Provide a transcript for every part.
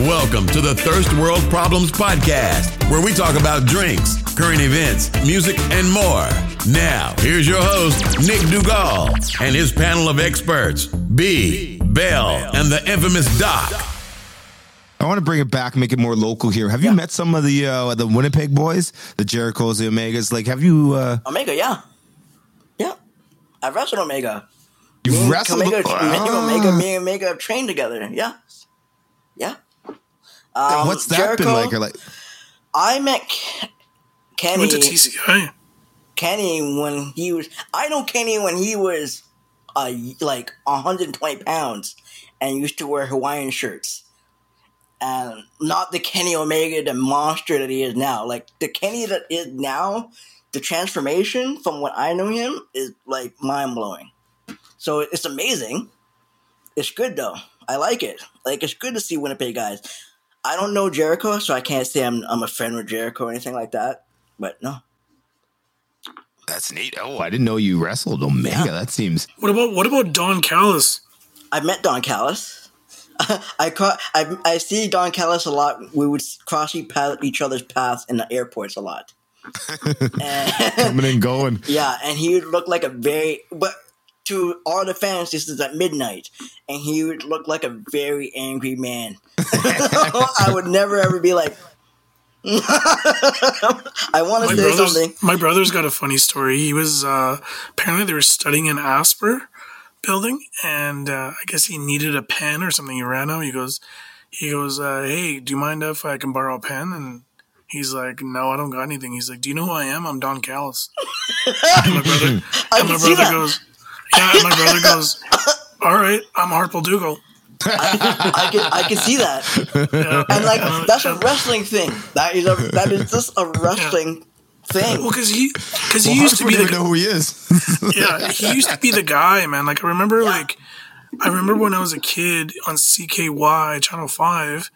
Welcome to the Thirst World Problems Podcast, where we talk about drinks, current events, music, and more. Now, here's your host, Nick Dugal, and his panel of experts, B, Bell, and the infamous Doc. I want to bring it back, make it more local here. Have you met some of the uh, the Winnipeg boys, the Jerichos, the Omegas? Like, have you? Uh, Omega, yeah, yeah. I wrestled Omega. you wrestled? Omega, me and Omega, me and Omega have trained together. Yeah, yeah. Um, What's that Jericho, been like? Or like, I met K- Kenny. Went to TCI. Kenny when he was. I know Kenny when he was, uh, like 120 pounds, and used to wear Hawaiian shirts. And not the Kenny Omega, the monster that he is now. Like the Kenny that is now, the transformation from what I know him is like mind blowing. So it's amazing. It's good though. I like it. Like it's good to see Winnipeg guys. I don't know Jericho, so I can't say I'm I'm a friend with Jericho or anything like that. But no, that's neat. Oh, I didn't know you wrestled Omega. Yeah. That seems. What about what about Don Callis? I met Don Callis. I caught I, I see Don Callis a lot. We would cross each other's paths in the airports a lot. and, Coming and going. yeah, and he would look like a very but to all the fans, this is at midnight, and he would look like a very angry man. I would never ever be like. I want My to say something. my brother's got a funny story. He was uh, apparently they were studying in Asper building, and uh, I guess he needed a pen or something. He ran out. He goes, he goes, uh, hey, do you mind if I can borrow a pen? And he's like, no, I don't got anything. He's like, do you know who I am? I'm Don Callis. and my brother, I and my brother goes, yeah. My brother goes, all right, I'm Harpo Dougal. I can I can see that. Yeah. and like uh, that's a wrestling thing. That is a that is just a wrestling thing. Well, because he, because he Well, used to be the know who he is. yeah, he used to be the guy, man. Like I remember, like I remember when I was a kid on CKY Channel Five,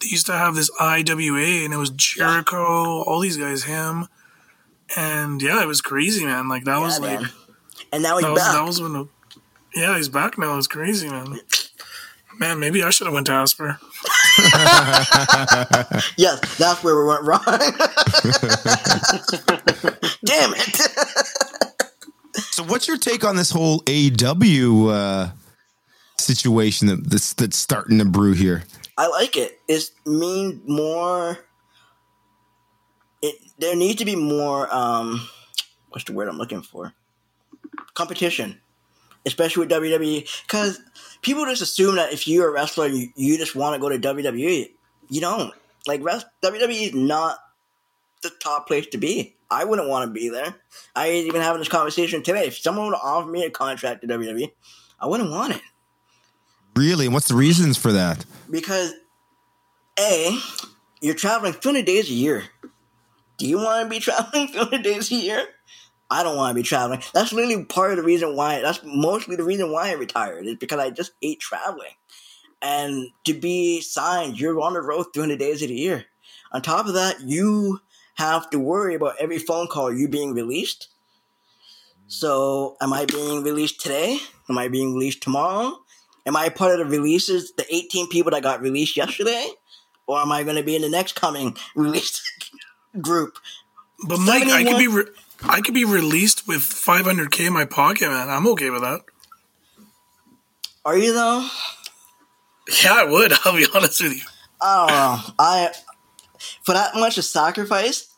they used to have this IWA, and it was Jericho, all these guys, him, and yeah, it was crazy, man. Like that Yeah, was like man. And now he's that was back. that was when, the, yeah, he's back now. It's crazy, man. Man, maybe I should have went to Asper. yes, that's where we went wrong. Damn it! so, what's your take on this whole AEW uh, situation that, that's that's starting to brew here? I like it. It's mean more. It there needs to be more. Um, what's the word I'm looking for? Competition, especially with WWE, because people just assume that if you're a wrestler, you, you just want to go to WWE. You don't. Like rest, WWE is not the top place to be. I wouldn't want to be there. I was even having this conversation today. If someone would offer me a contract to WWE, I wouldn't want it Really, what's the reasons for that? because a you're traveling 200 days a year do you want to be traveling 200 days a year i don't want to be traveling. That's literally part of the reason why that's mostly the reason why i retired is because i just hate traveling. And to be signed you're on the road 300 days of the year. On top of that you have to worry about every phone call you being released. So am i being released today? Am i being released tomorrow? Am I part of the releases, the 18 people that got released yesterday? Or am I going to be in the next coming release group? But Mike, I could be re- I could be released with 500k in my pocket, man. I'm okay with that. Are you though? Yeah, I would. I'll be honest with you. I don't know. I for that much of sacrifice,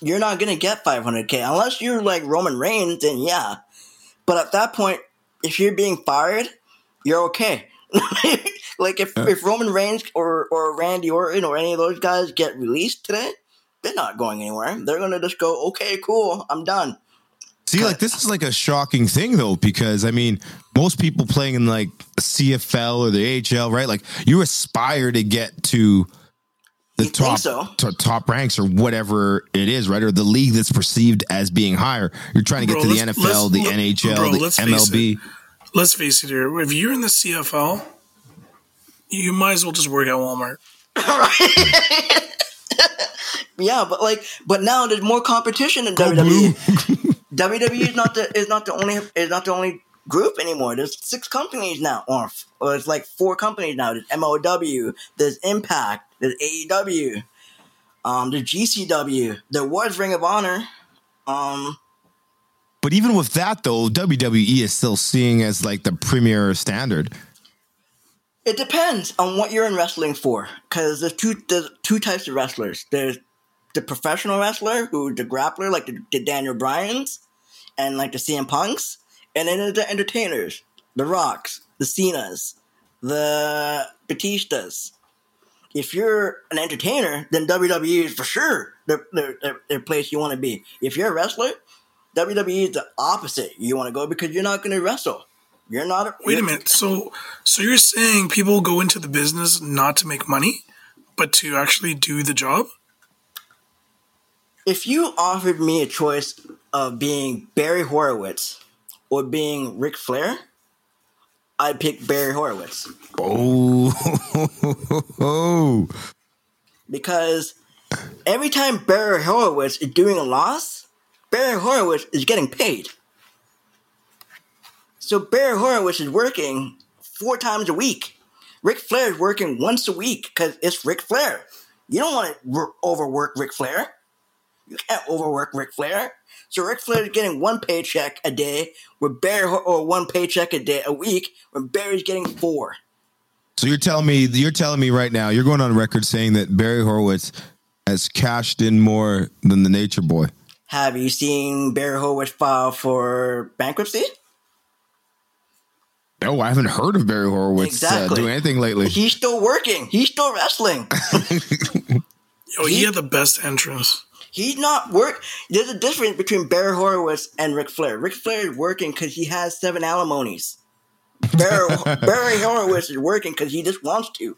you're not gonna get 500k unless you're like Roman Reigns. Then yeah, but at that point, if you're being fired, you're okay. like if, if Roman Reigns or or Randy Orton or any of those guys get released today, they're not going anywhere. They're gonna just go, okay, cool, I'm done. See, like this is like a shocking thing though, because I mean, most people playing in like CFL or the AHL, right? Like you aspire to get to the You top so? to top ranks or whatever it is, right? Or the league that's perceived as being higher. You're trying to get Bro, to the NFL, let's- the let- NHL, bro, the let's face MLB. Let's face it here. If you're in the CFL, you might as well just work at Walmart. Yeah, but like, but now there's more competition in WWE. WWE is not the is not the only is not the only group anymore. There's six companies now, or, or it's like four companies now. There's MOW, there's Impact, there's AEW, um, there's GCW, there was Ring of Honor. Um, But even with that, though, WWE is still seeing as like the premier standard. It depends on what you're in wrestling for, because there's two there's two types of wrestlers. There's the professional wrestler, who the grappler, like the, the Daniel Bryan's, and like the CM Punks, and then there's the entertainers, the Rocks, the Cenas, the Batistas. If you're an entertainer, then WWE is for sure the the, the, the place you want to be. If you're a wrestler, WWE is the opposite. You want to go because you're not going to wrestle. You're not. A, Wait a minute. So, so you're saying people go into the business not to make money, but to actually do the job? if you offered me a choice of being Barry Horowitz or being Ric Flair, I'd pick Barry Horowitz Oh, because every time Barry Horowitz is doing a loss, Barry Horowitz is getting paid. So Barry Horowitz is working four times a week. Ric Flair is working once a week because it's Ric Flair. You don't want to wor- overwork Ric Flair. You can't overwork Ric Flair. So Ric Flair is getting one paycheck a day, with Barry or one paycheck a day a week, when Barry's getting four. so you're telling me you're telling me right now you're going on record saying that Barry Horowitz has cashed in more than the Nature Boy. Have you seen Barry Horowitz file for bankruptcy? No, I haven't heard of Barry Horowitz uh, doing anything lately. He's still working. He's still wrestling. Yo, he had the best entrance. He's not work. There's a difference between Barry Horowitz and Ric Flair. Ric Flair is working because he has seven alimonies. Barry, Barry Horowitz is working because he just wants to.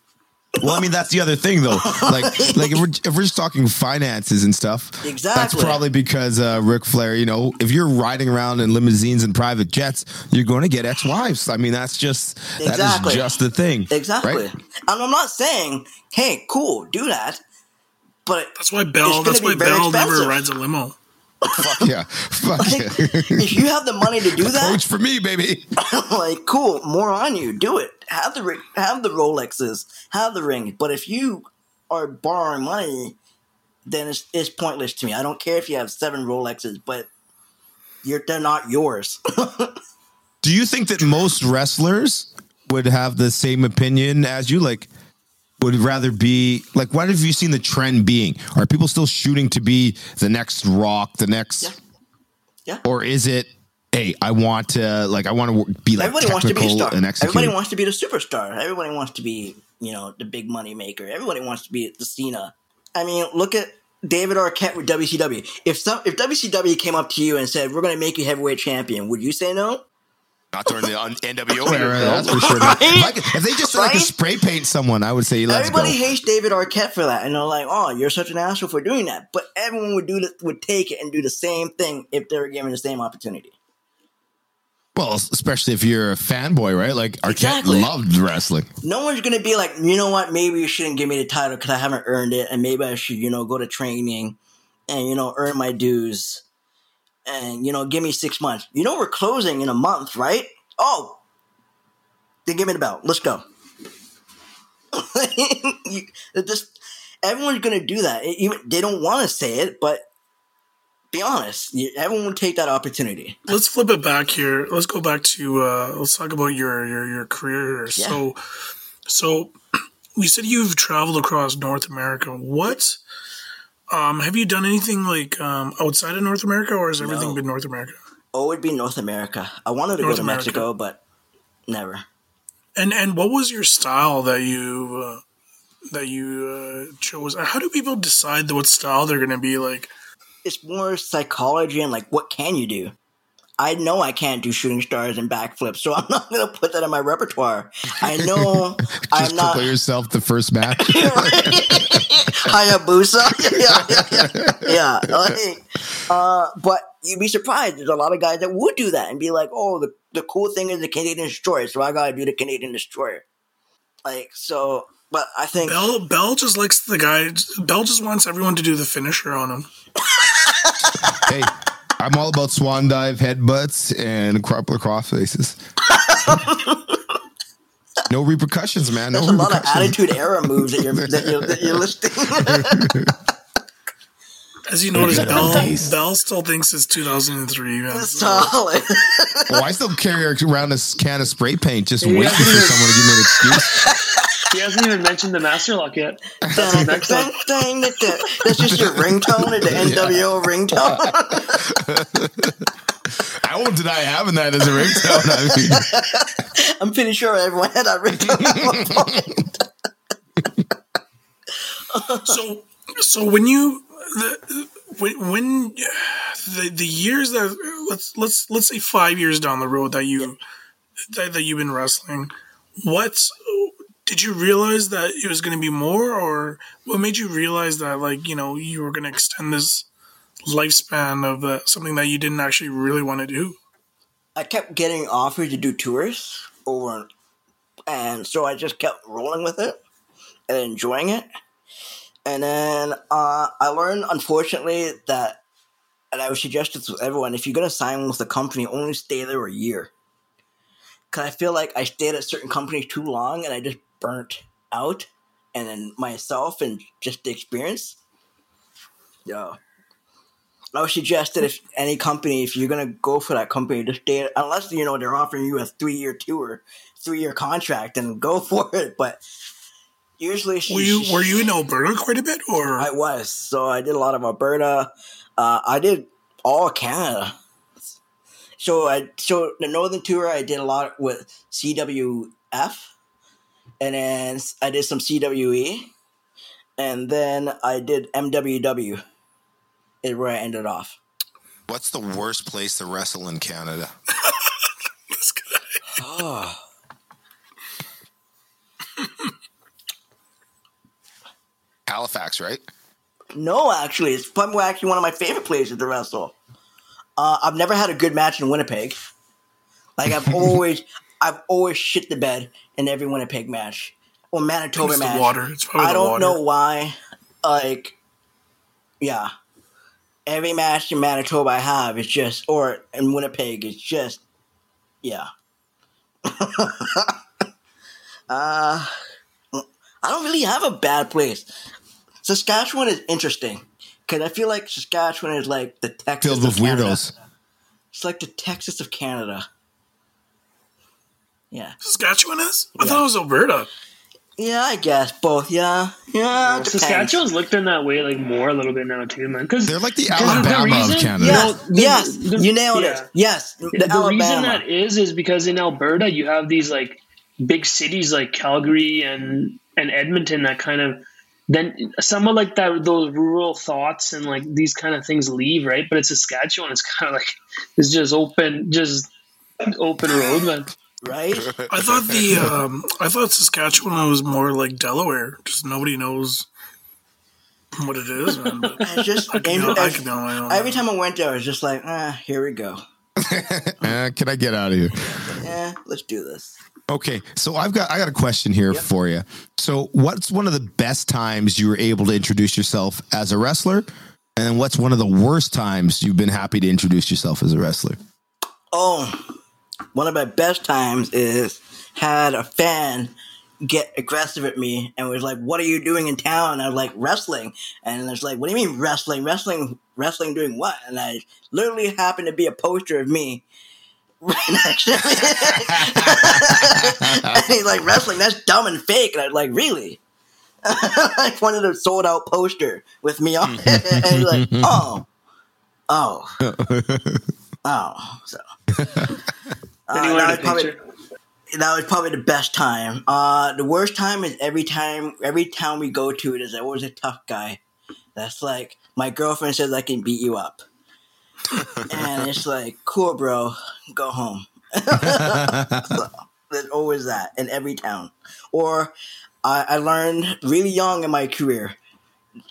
Well, I mean that's the other thing though. Like, like if we're if we're just talking finances and stuff, exactly. that's probably because uh, Ric Flair. You know, if you're riding around in limousines and private jets, you're going to get ex-wives. I mean, that's just that Exactly. is just the thing. Exactly. right? And I'm not saying, hey, cool, do that. But That's why Bell. That's why very Bell never rides a limo. Fuck yeah, fuck yeah. if you have the money to do that, Coach for me, baby. like cool, more on you. Do it. Have the have the Rolexes, have the ring. But if you are borrowing money, then it's, it's pointless to me. I don't care if you have seven Rolexes, but you're they're not yours. Do you think that most wrestlers would have the same opinion as you? Like, would rather be like, what have you seen the trend being? Are people still shooting to be the next Rock, the next, Yeah. Yeah. or is it? Hey, I want to like I want to be like Everybody wants to be a star. Everybody wants to be the superstar. Everybody wants to be, you know, the big money maker. Everybody wants to be the Cena. I mean, look at David Arquette with WCW. If some, if WCW came up to you and said, "We're going to make you heavyweight champion," would you say no? Not during the NWO era, that's for sure. Like, if they just like to spray paint someone, I would say let's Everybody go. hates David Arquette for that, and they're like, "Oh, you're such an asshole for doing that." But everyone would do the, would take it and do the same thing if they were given the same opportunity. Well, especially if you're a fanboy, right? Like Arquette Exactly. loved wrestling. No one's gonna be like, you know what? Maybe you shouldn't give me the title because I haven't earned it, and maybe I should, you know, go to training and you know earn my dues, and you know, give me six months. You know, we're closing in a month, right? Oh, then give me the belt. Let's go. you, just everyone's gonna do that. It- even they don't want to say it, but be honest. You, everyone would take that opportunity. Let's flip it back here. Let's go back to uh, let's talk about your your your career. So, so you said you've traveled across North America. What um, have you done anything like um, outside of North America, or has everything No. been North America? Oh, it would be North America. I wanted to North go to America. Mexico, but never. And and what was your style that you uh, that you uh, chose? How do people decide what style they're going to be like? it's more psychology and like what can you do i know i can't do shooting stars and backflips so i'm not going to put that in my repertoire i know Just i'm not to prepare yourself the first match. hayabusa yeah yeah, yeah. Like, uh, but you'd be surprised there's a lot of guys that would do that and be like oh the, the cool thing is the canadian destroyer so i gotta do the canadian destroyer like so but i think Bell Bell just likes the guy. Bell just wants everyone to do the finisher on him. hey, I'm all about swan dive headbutts and crippler cross faces. no repercussions, man. No There's a lot of attitude era moves that you're that you're, that you're listing. As you notice, Bell. Bell still thinks it's 2003. Man. Solid. Oh, I still carry around a can of spray paint, just waiting for someone to give me an excuse. He hasn't even mentioned the Master Lock yet. That's the next one. That's just your ringtone or the NWO ringtone. I won't deny having that as a ringtone. I mean, I'm pretty sure everyone had that ringtone at so so when you the, when when the the years that let's let's let's say five years down the road that you that, that you've been wrestling what's did you realize that it was going to be more or what made you realize that like you know you were going to extend this lifespan of uh, something that you didn't actually really want to do I kept getting offered to do tours over, and so I just kept rolling with it and enjoying it. And then uh, I learned, unfortunately, that, and I would suggest this to everyone: if you're gonna sign with a company, only stay there a year. Cause I feel like I stayed at certain companies too long, and I just burnt out, and then myself and just the experience. Yeah. I would suggest that if any company, if you're gonna go for that company, just stay unless you know they're offering you a three year tour, three year contract, then go for it. But usually, were you were you in alberta quite a bit or I was so I did a lot of Alberta. Uh, I did all Canada. So I so the northern tour I did a lot with CWF, and then I did some CWE, and then I did MWW. Is where I ended off. what's the worst place to wrestle in Canada? this guy Oh. Halifax, right? No, actually, it's probably actually one of my favorite places to wrestle. Uh, I've never had a good match in Winnipeg. Like I've always, I've always shit the bed in every Winnipeg match or Manitoba it's the match. water it's probably I the don't water know why. Like, yeah, every match in Manitoba I have is just, or in Winnipeg is just, yeah. uh, I don't really have a bad place. Saskatchewan is interesting because I feel like Saskatchewan is like the Texas Filled with of Canada. weirdos. It's like the Texas of Canada. Yeah, saskatchewan is i Yeah. thought it was alberta yeah, I guess both. Yeah, yeah. it. Saskatchewan's looked in that way like more a little bit now too, man. Because They're like the Alabama of Canada. Yes, No, the- yes, the- you nailed yeah. it. Yes, the, the, Alabama. reason that is is because in Alberta you have these like big cities like Calgary and and Edmonton that kind of then some of like that those rural thoughts and like these kind of things leave right, but it's Saskatchewan. It's kind of like it's just open, just open road, man. Right? I thought the um, I thought Saskatchewan was more like Delaware. Just nobody knows what it is, man. But just I can, and I can know my own. every time I went there, I was just like, ah, here we go. Uh, can I get out of here? Yeah, let's do this. Okay, so I've got I got a question here for you. So, what's one of the best times you were able to introduce yourself as a wrestler, and what's one of the worst times you've been happy to introduce yourself as a wrestler? Oh, one of my best times is had a fan get aggressive at me and was like, "What are you doing in town?" And I was like, "Wrestling." And it's like, "What do you mean wrestling? Wrestling? Wrestling doing what?" And I literally happened to be a poster of me. Right next to me. and he's like, "Wrestling? That's dumb and fake." And I was like, "Really?" I wanted a sold out poster with me on it. and he's like, "Oh, oh, oh." So. Uh, that was probably- that was probably the best time. Uh, the worst time is every time, every town we go to, there's always a tough guy. That's like my girlfriend says I can beat you up, and it's like, cool, bro, go home. So, there's always that in every town. Or I, I learned really young in my career.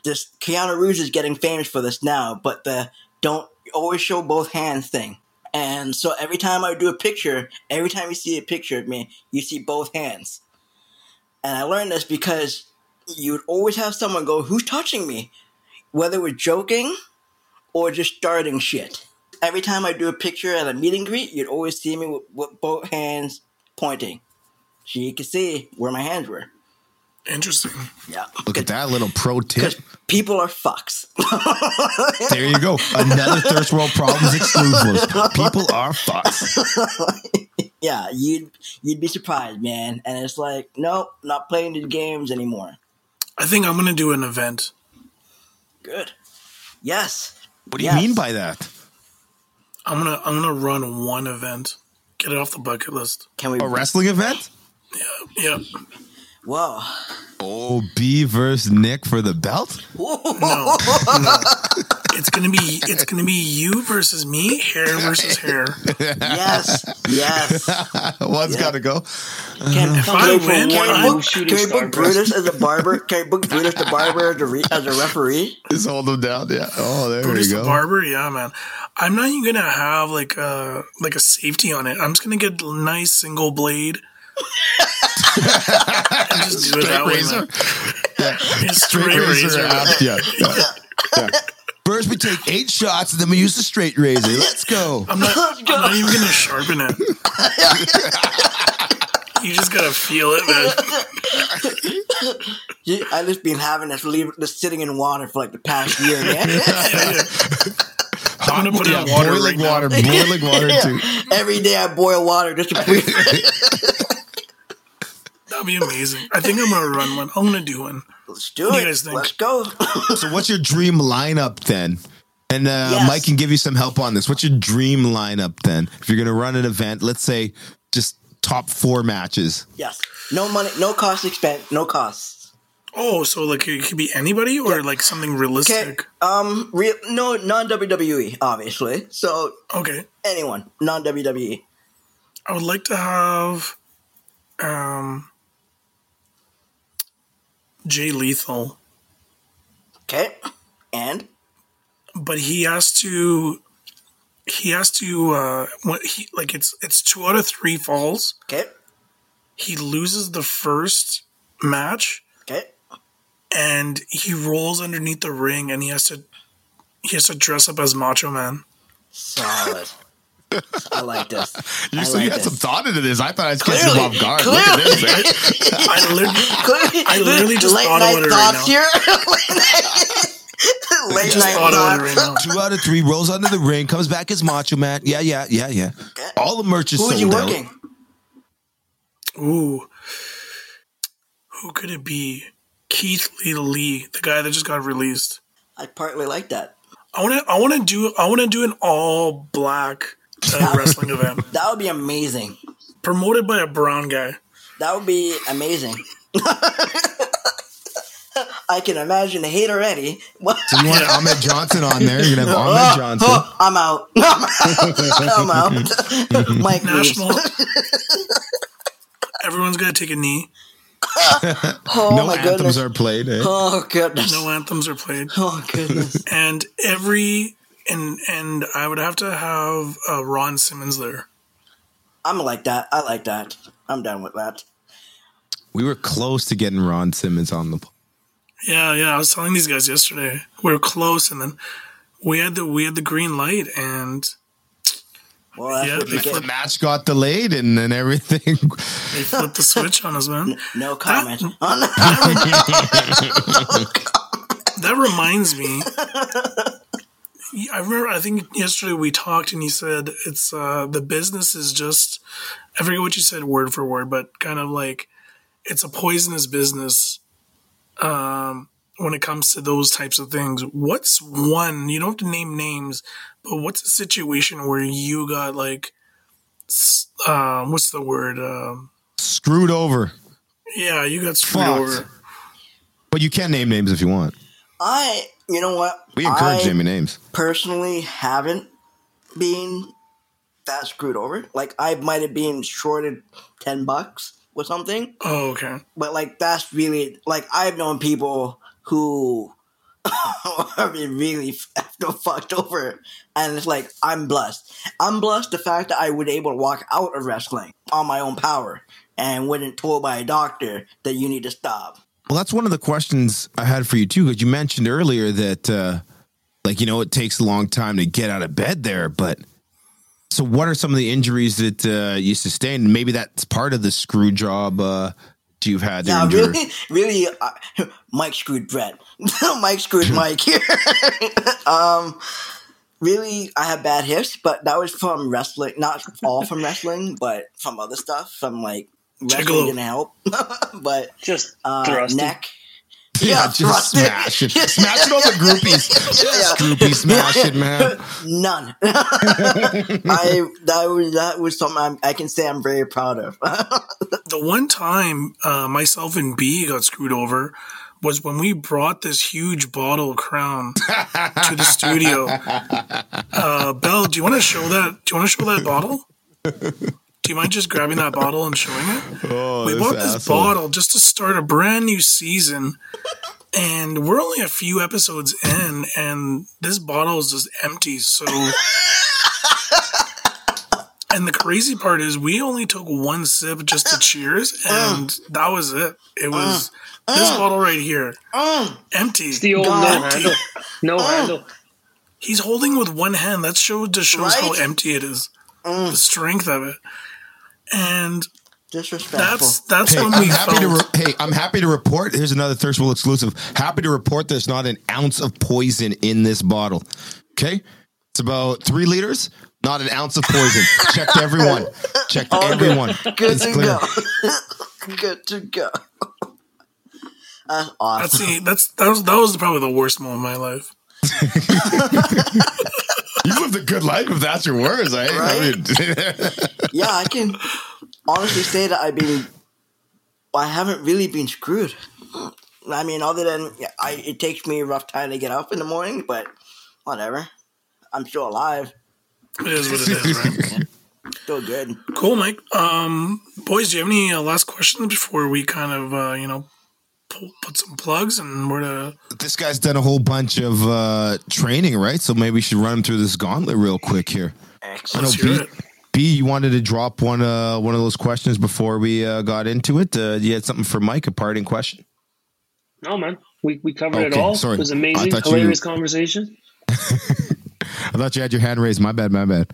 This Keanu Reeves is getting famous for this now, but the don't always show both hands thing. And so every time I do a picture, every time you see a picture of me, you see both hands. And I learned this because you'd always have someone go, Who's touching me? Whether we're joking or just starting shit. every time I do a picture at a meet and greet, you'd always see me with, with both hands pointing, so you could see where my hands were. Interesting. Yeah, Look at that little pro tip. Because people are fucks. There you go. Another Thirst World Problems exclusive. People are fucks. yeah, you'd you'd be surprised, man. And it's like, nope, not playing the games anymore. I think I'm gonna do an event. Good. Yes. What do you mean by that? I'm gonna I'm gonna run one event. Get it off the bucket list. Can we? A wrestling event? Yeah, Yeah. Whoa. Oh, B versus Nick for the belt? No. no. It's gonna be it's gonna be you versus me, hair versus hair. Yes. Yes. One's Yeah. got to go. Can, If can I we- win, can we I'm book, can we star book Brutus as a barber? Can we book Brutus the barber as a, re, as a referee? Just hold them down. Yeah. Oh, there Brutus we the barber, yeah, man. I'm not even gonna have like a like a safety on it. I'm just gonna get a nice single blade. And just do it that way, man. Yeah. Yeah, straight razor. after- yeah. yeah. yeah. First, we take eight shots, and then we use the straight razor. Let's go. I'm not, I'm not even gonna sharpen it. you just gotta feel it, man. You- I just been having this, leave, this sitting in water for like the past year, man. I'm gonna put it yeah, in water boiling right now. water, boiling water too. Every day I boil water just to breathe. That'd be amazing. I think I'm gonna run one. I'm gonna do one. Let's do What do it. you guys think? Let's go. So, what's your dream lineup then? And uh, Yes. Mike can give you some help on this. What's your dream lineup then? If you're going to run an event, let's say just top four matches. yes. No money, no cost expense, no costs. Oh, so like it could be anybody or like something Okay. realistic. Um. Real. No. Non WWE. Obviously. So Okay. anyone. Non. WWE. I would like to have um Jay Lethal, Okay. And but he has to he has to uh what he like it's it's two out of three falls. okay. He loses the first match Okay. and he rolls underneath the ring and he has to he has to dress up as Macho Man. Solid. I like this. You, I so like you had this. some thought into this. I thought I'd catch you Clearly, off guard. Look at this. I literally Clearly, I literally just late thought night about it right thoughts now. here. late just night thought thoughts. right. Two out of three rolls under the ring, comes back as Macho Man. Yeah, yeah, yeah, yeah. All the merch is Who sold was you out. working? Ooh. Who could it be? Keith Lee Lee, the guy that just got released. I partly like that. I want to. I want to do. I want to do an all black wrestling event That would be amazing. promoted by a brown guy. That would be amazing. I can imagine the hate already. What? So you want Ahmed Johnson on there? You're gonna have Ahmed Johnson. Oh, I'm out. I'm out. Mike leaves. National. Everyone's gonna take a knee. Oh no my anthems goodness. are played. eh? Oh goodness. No anthems are played, Oh goodness. and every and and I would have to have uh, Ron Simmons there. I'm like that. I like that. I'm down with that. We were close to getting Ron Simmons on the. Yeah, yeah. I was telling these guys yesterday. We were close, and then we had the we had the green light, and Well, that's Yeah, what The get. match got delayed and then everything. they flipped the switch on us, man. No comment. That, That reminds me. I remember. I think yesterday we talked, and he said it's uh, the business is just. I forget what you said word for word, but kind of like it's a poisonous business. Um, when it comes to those types of things, what's one? You don't have to name names, but what's a situation where you got like, s- um, what's the word? Um, Screwed over. yeah, you got screwed Fucked. over. But you can name names if you want. I, you know what? We encourage I naming names. personally haven't been that screwed over. Like I might have been shorted ten bucks or something, Oh, okay. but like that's really like I've known people who have been really f- fucked over, and it's like I'm blessed. I'm blessed the fact that I was able to walk out of wrestling on my own power and wasn't told by a doctor that you need to stop. Well, that's one of the questions I had for you too, because you mentioned earlier that uh, like you know it takes a long time to get out of bed there, but so what are some of the injuries that uh, you sustained? Maybe that's part of the screw job uh, you've had. Yeah, endure. really, really. Uh, Mike screwed Brett. Mike screwed Mike here. um, really, I have bad hips, but that was from wrestling. Not all from wrestling, but from other stuff. From like wrestling Gigolo. didn't help. but Just uh, neck. Yeah, just smash it, smash it on the groupies. Just groupie smash it, man. None. I that was that was something I'm, I can say I'm very proud of. The one time uh, myself and B got screwed over was when we brought this huge bottle of Crown to the studio. Uh, Bell, do you want to show that? Do you want to show that bottle? Do you mind just grabbing that bottle and showing it? Oh, we this bought this asshole. bottle just to start a brand new season, and we're only a few episodes in, and this bottle is just empty. So, and the crazy part is, we only took one sip just to cheers, and that was it. It was this bottle right here, empty. It's the old God. no handle. No handle. He's holding with one hand. That show just shows how empty it is, mm. the strength of it, and Disrespectful. that's that's Hey, when I'm we happy to re- hey, I'm happy to report. Here's another Thirst World exclusive. Happy to report there's not an ounce of poison in this bottle. Okay, it's about three liters. Not an ounce of poison. Checked everyone. Checked everyone. Good It's to clear. go. Good to go. That's awesome. That's the, that's that was that was probably the worst moment of my life. You lived a good life if that's your words? I Right? mean, yeah, I can honestly say that I've been. I haven't really been screwed. I mean, other than I, it takes me a rough time to get up in the morning, but whatever. I'm still alive, It is what it is, right? still good. cool, Mike. Um, boys, do you have any uh, last questions before we kind of uh, you know pull, put some plugs and where to? this guy's done a whole bunch of uh, training, right? So maybe we should run him through this gauntlet real quick here. I know Excellent. Let's hear B, it. B, you wanted to drop one uh, one of those questions before we uh, got into it. Uh, you had something for Mike, a parting question. No, man. We, we covered it all. sorry. It was I amazing. thought you- Hilarious conversation. I thought you had your hand raised. My bad, my bad.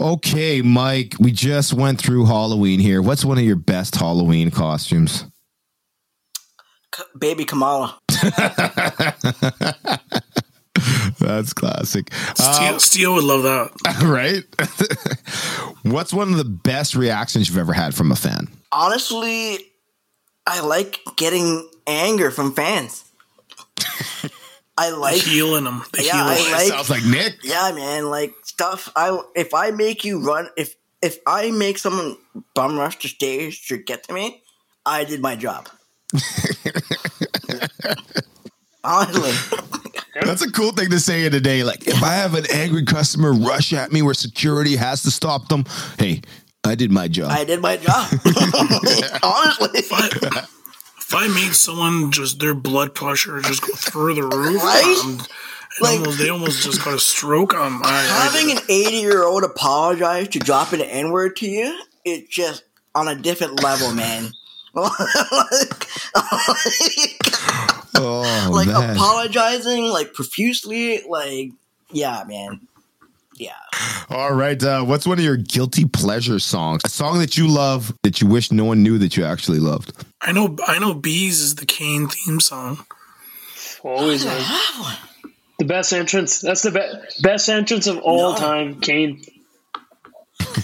Okay, Mike, we just went through Halloween here. What's one of your best Halloween costumes? C- Baby Kamala. That's classic. Steel, uh, Steel would love that. right? What's one of the best reactions you've ever had from a fan? Honestly, I like getting anger from fans. I like Heeling them. The Yeah, I like- Sounds like Nick. Yeah, man, like stuff. I if I make you run, if if I make someone bum rush the stage to get to me, I did my job. Honestly, That's a cool thing to say in a day. Like, if I have an angry customer rush at me where security has to stop them, hey, I did my job. I did my job. Honestly, if I made someone just their blood pressure just go through the roof, Right? um, it Like- almost, they almost just got a stroke on my. having an eighty-year-old apologize to dropping an N-word to you, it's just on a different level, man. like, oh, like man. apologizing like profusely, like yeah, man, yeah. All right. Uh, what's one of your guilty pleasure songs? A song that you love that you wish no one knew that you actually loved. I know, I know. Bees is the Kane theme song. Always, I man. have one. The best entrance. That's the be- best entrance of all No. time, Kane.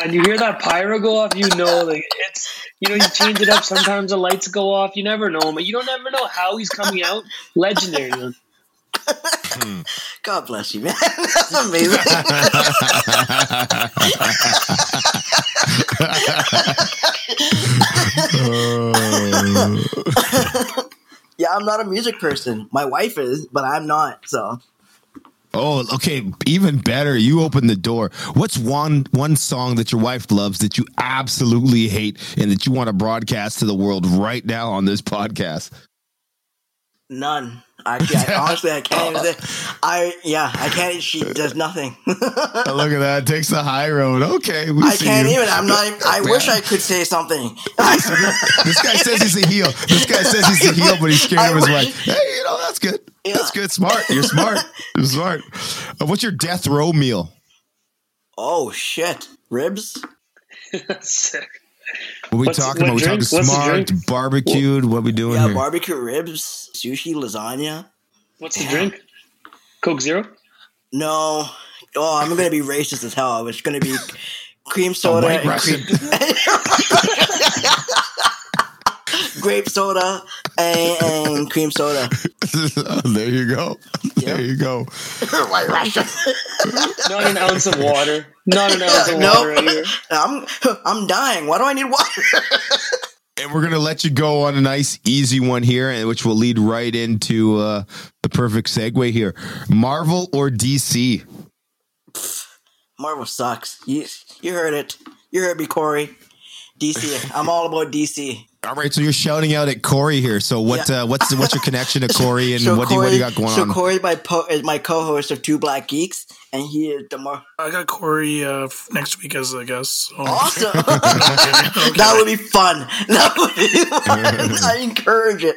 and you hear that pyro go off, you know, like it's you know, you change it up. Sometimes the lights go off. You never know, but you don't ever know how he's coming out. Legendary, man. Hmm. God bless you, man. That's amazing. yeah, I'm not a music person. My wife is, but I'm not. So Oh, okay. Even better. You open the door. What's one one song that your wife loves that you absolutely hate and that you want to broadcast to the world right now on this podcast? None. Actually, I, honestly, I can't even. Say, I yeah, I can't. She does nothing. Look at that. Takes the high road. Okay, we I see can't you. even. I'm not. Even, I wish I could say something. This guy says he's a heel. This guy says he's a heel, but he's scared I of his wish- wife. Hey, you know that's good. Yeah. That's good. Smart. You're smart. You're smart. Uh, what's your death row meal? oh shit, ribs. Sick. What we What's- talking what about? We talking drink? What's the smart, drink? barbecued. What we doing Yeah, here? barbecue ribs, sushi, lasagna. What's the drink? Coke Zero. No. Oh, I'm gonna be racist as hell. It's gonna be cream soda white and Russian. cream, grape soda and, and cream soda. there you go. There you go. White Russian. Not an ounce of water. Not an ounce of water right here. I'm I'm dying. Why do I need water? And we're gonna let you go on a nice, easy one here, and which will lead right into uh, the perfect segue here. Marvel or DC? Marvel sucks. You you heard it. You heard me, Corey. DC. I'm all about DC. All right, so you're shouting out at Corey here. So what? Yeah. Uh, what's what's your connection to Corey, and So what do you what do you got going so on? So Corey my po- is my co-host of Two Black Geeks, and he is the more I got Corey uh, next week as a guest. So. awesome. that would be fun. That would be fun. I encourage it.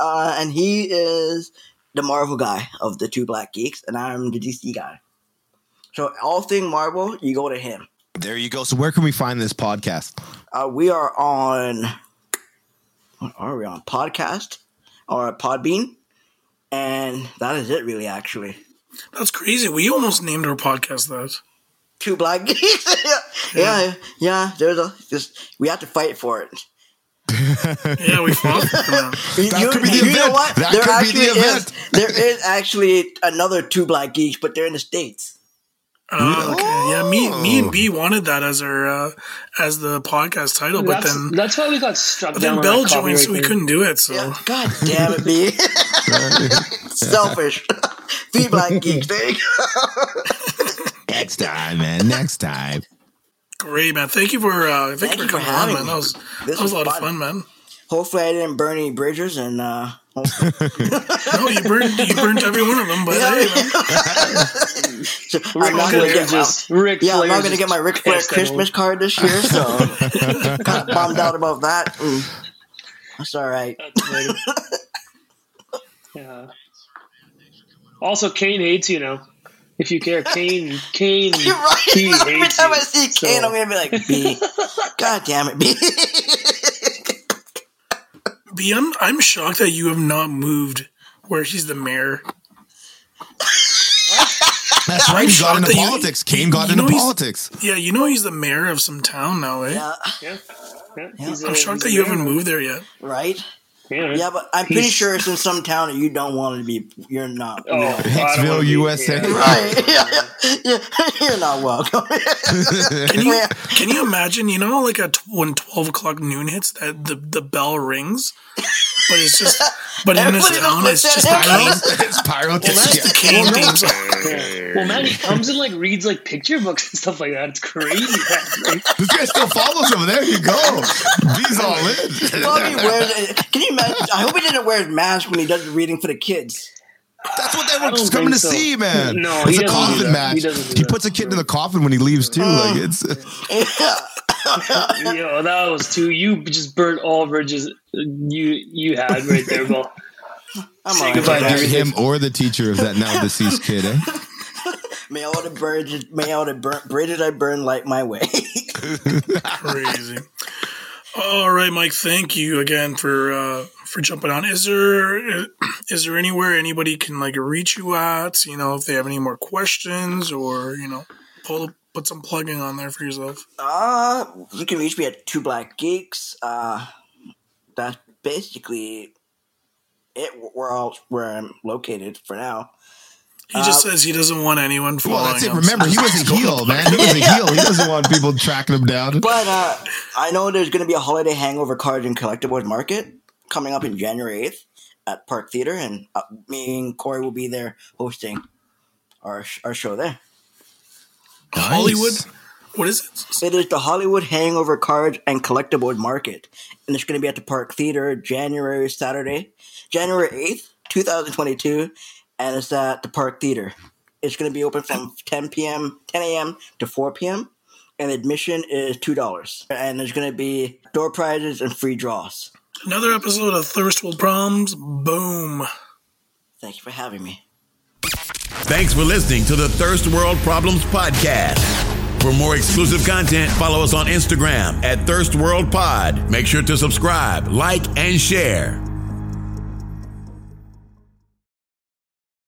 uh, and he is the Marvel guy of the Two Black Geeks, and I'm the DC guy. So all thing Marvel, you go to him. There you go. So where can we find this podcast? Uh, we are on. What are we on? Podcast or Podbean, and that is it. Really, actually. That's crazy. We almost named our podcast that. Two black geeks. yeah, yeah, yeah. There's a just we have to fight for it. Yeah, we fought for. You, That you- could be the you know what? That there could be actually the event. is. There is actually another two black geeks, but they're in the states. Oh, okay. Yeah, me, me and B wanted that as our uh, as the podcast title, but That's, then that's why we got struck but down. then Bell that joined, so we thing. couldn't do it. So Yeah. God damn it, B. Selfish. Three black geeks. There. Next time, man. Next time. great, man. Thank you for uh, thank, Thank you you for for coming on, man. That was This that was a was lot of fun. fun, man. Hopefully, I didn't burn any bridges, and uh, hopefully- No, you burned you burned every one of them, but hey, man. So I'm not gonna get my, just Ric yeah, I'm not gonna just get my Ric Flair Christmas him. card this year, so kind of bummed out about that. Mm. That's all right. That's yeah. Also, Kane hates you know. If you care, Kane, Kane, You're right. he Every hates time you. I see So- Kane, I'm gonna be like, B. God damn it, B. B, I'm I'm shocked that you have not moved where he's the mayor. That's right. He got into that you- politics. Kane got into politics. Yeah, you know he's the mayor of some town now, eh? yeah, Yeah. Yeah, he's a- I'm shocked that you man. haven't moved there yet. right. Yeah, Yeah, but I'm pretty He's- sure it's in some town that you don't want to be. You're not. Oh, I don't Hicksville, wanna be- USA. yeah. Right. Yeah, yeah. You're not welcome. Can you can you imagine? You know, like at when twelve o'clock noon hits, that the the bell rings, but it's just but in this Everybody town, looks it's just him. Kane. it's pyrotechnics. It's the Kane theme song. Well, man, he comes and like reads like picture books and stuff like that. It's crazy. This guy still follows him. There you go. He's all in. Probably wears. Can you imagine? I hope he didn't wear his mask when he does the reading for the kids. That's what they were don't coming to so. see, man. No, it's a coffin match. He He, doesn't do that. puts a kid in the coffin when he leaves too. Like it's Yeah. yo, that was too. You just burnt all bridges you you had right there, Bill. I'm Say goodbye to either him or the teacher of that now deceased kid. Eh? May all the bridges, may all the burnt bridges I burn light my way. Crazy. All right, Mike. Thank you again for uh, for jumping on. Is there is there anywhere anybody can like reach you at? You know, if they have any more questions, or you know, pull put some plugging on there for yourself. Uh, you can reach me at Two Black Geeks. Uh, that's basically it. Where all where I'm located for now. He just Uh, says he doesn't want anyone following Well, that's it. him. Remember, he was a heel, man. He was a heel. He doesn't want people tracking him down. But uh, I know there's going to be a holiday hangover cards and collectibles market coming up in January 8th at Park Theater, and uh, me and Corey will be there hosting our sh- our show there. Hollywood, What is it? It is the Hollywood Hangover Cards and Collectible Market, and it's going to be at the Park Theater January Saturday, January eighth, two thousand twenty-two, and it's at the Park Theater. It's going to be open from ten p.m., ten a.m. to four p.m. and admission is two dollars. And there's going to be door prizes and free draws. Another episode of Thirst World Problems. Boom. Thank you for having me. Thanks for listening to the Thirst World Problems Podcast. For more exclusive content, follow us on Instagram at Thirst World Pod. Make sure to subscribe, like, and share.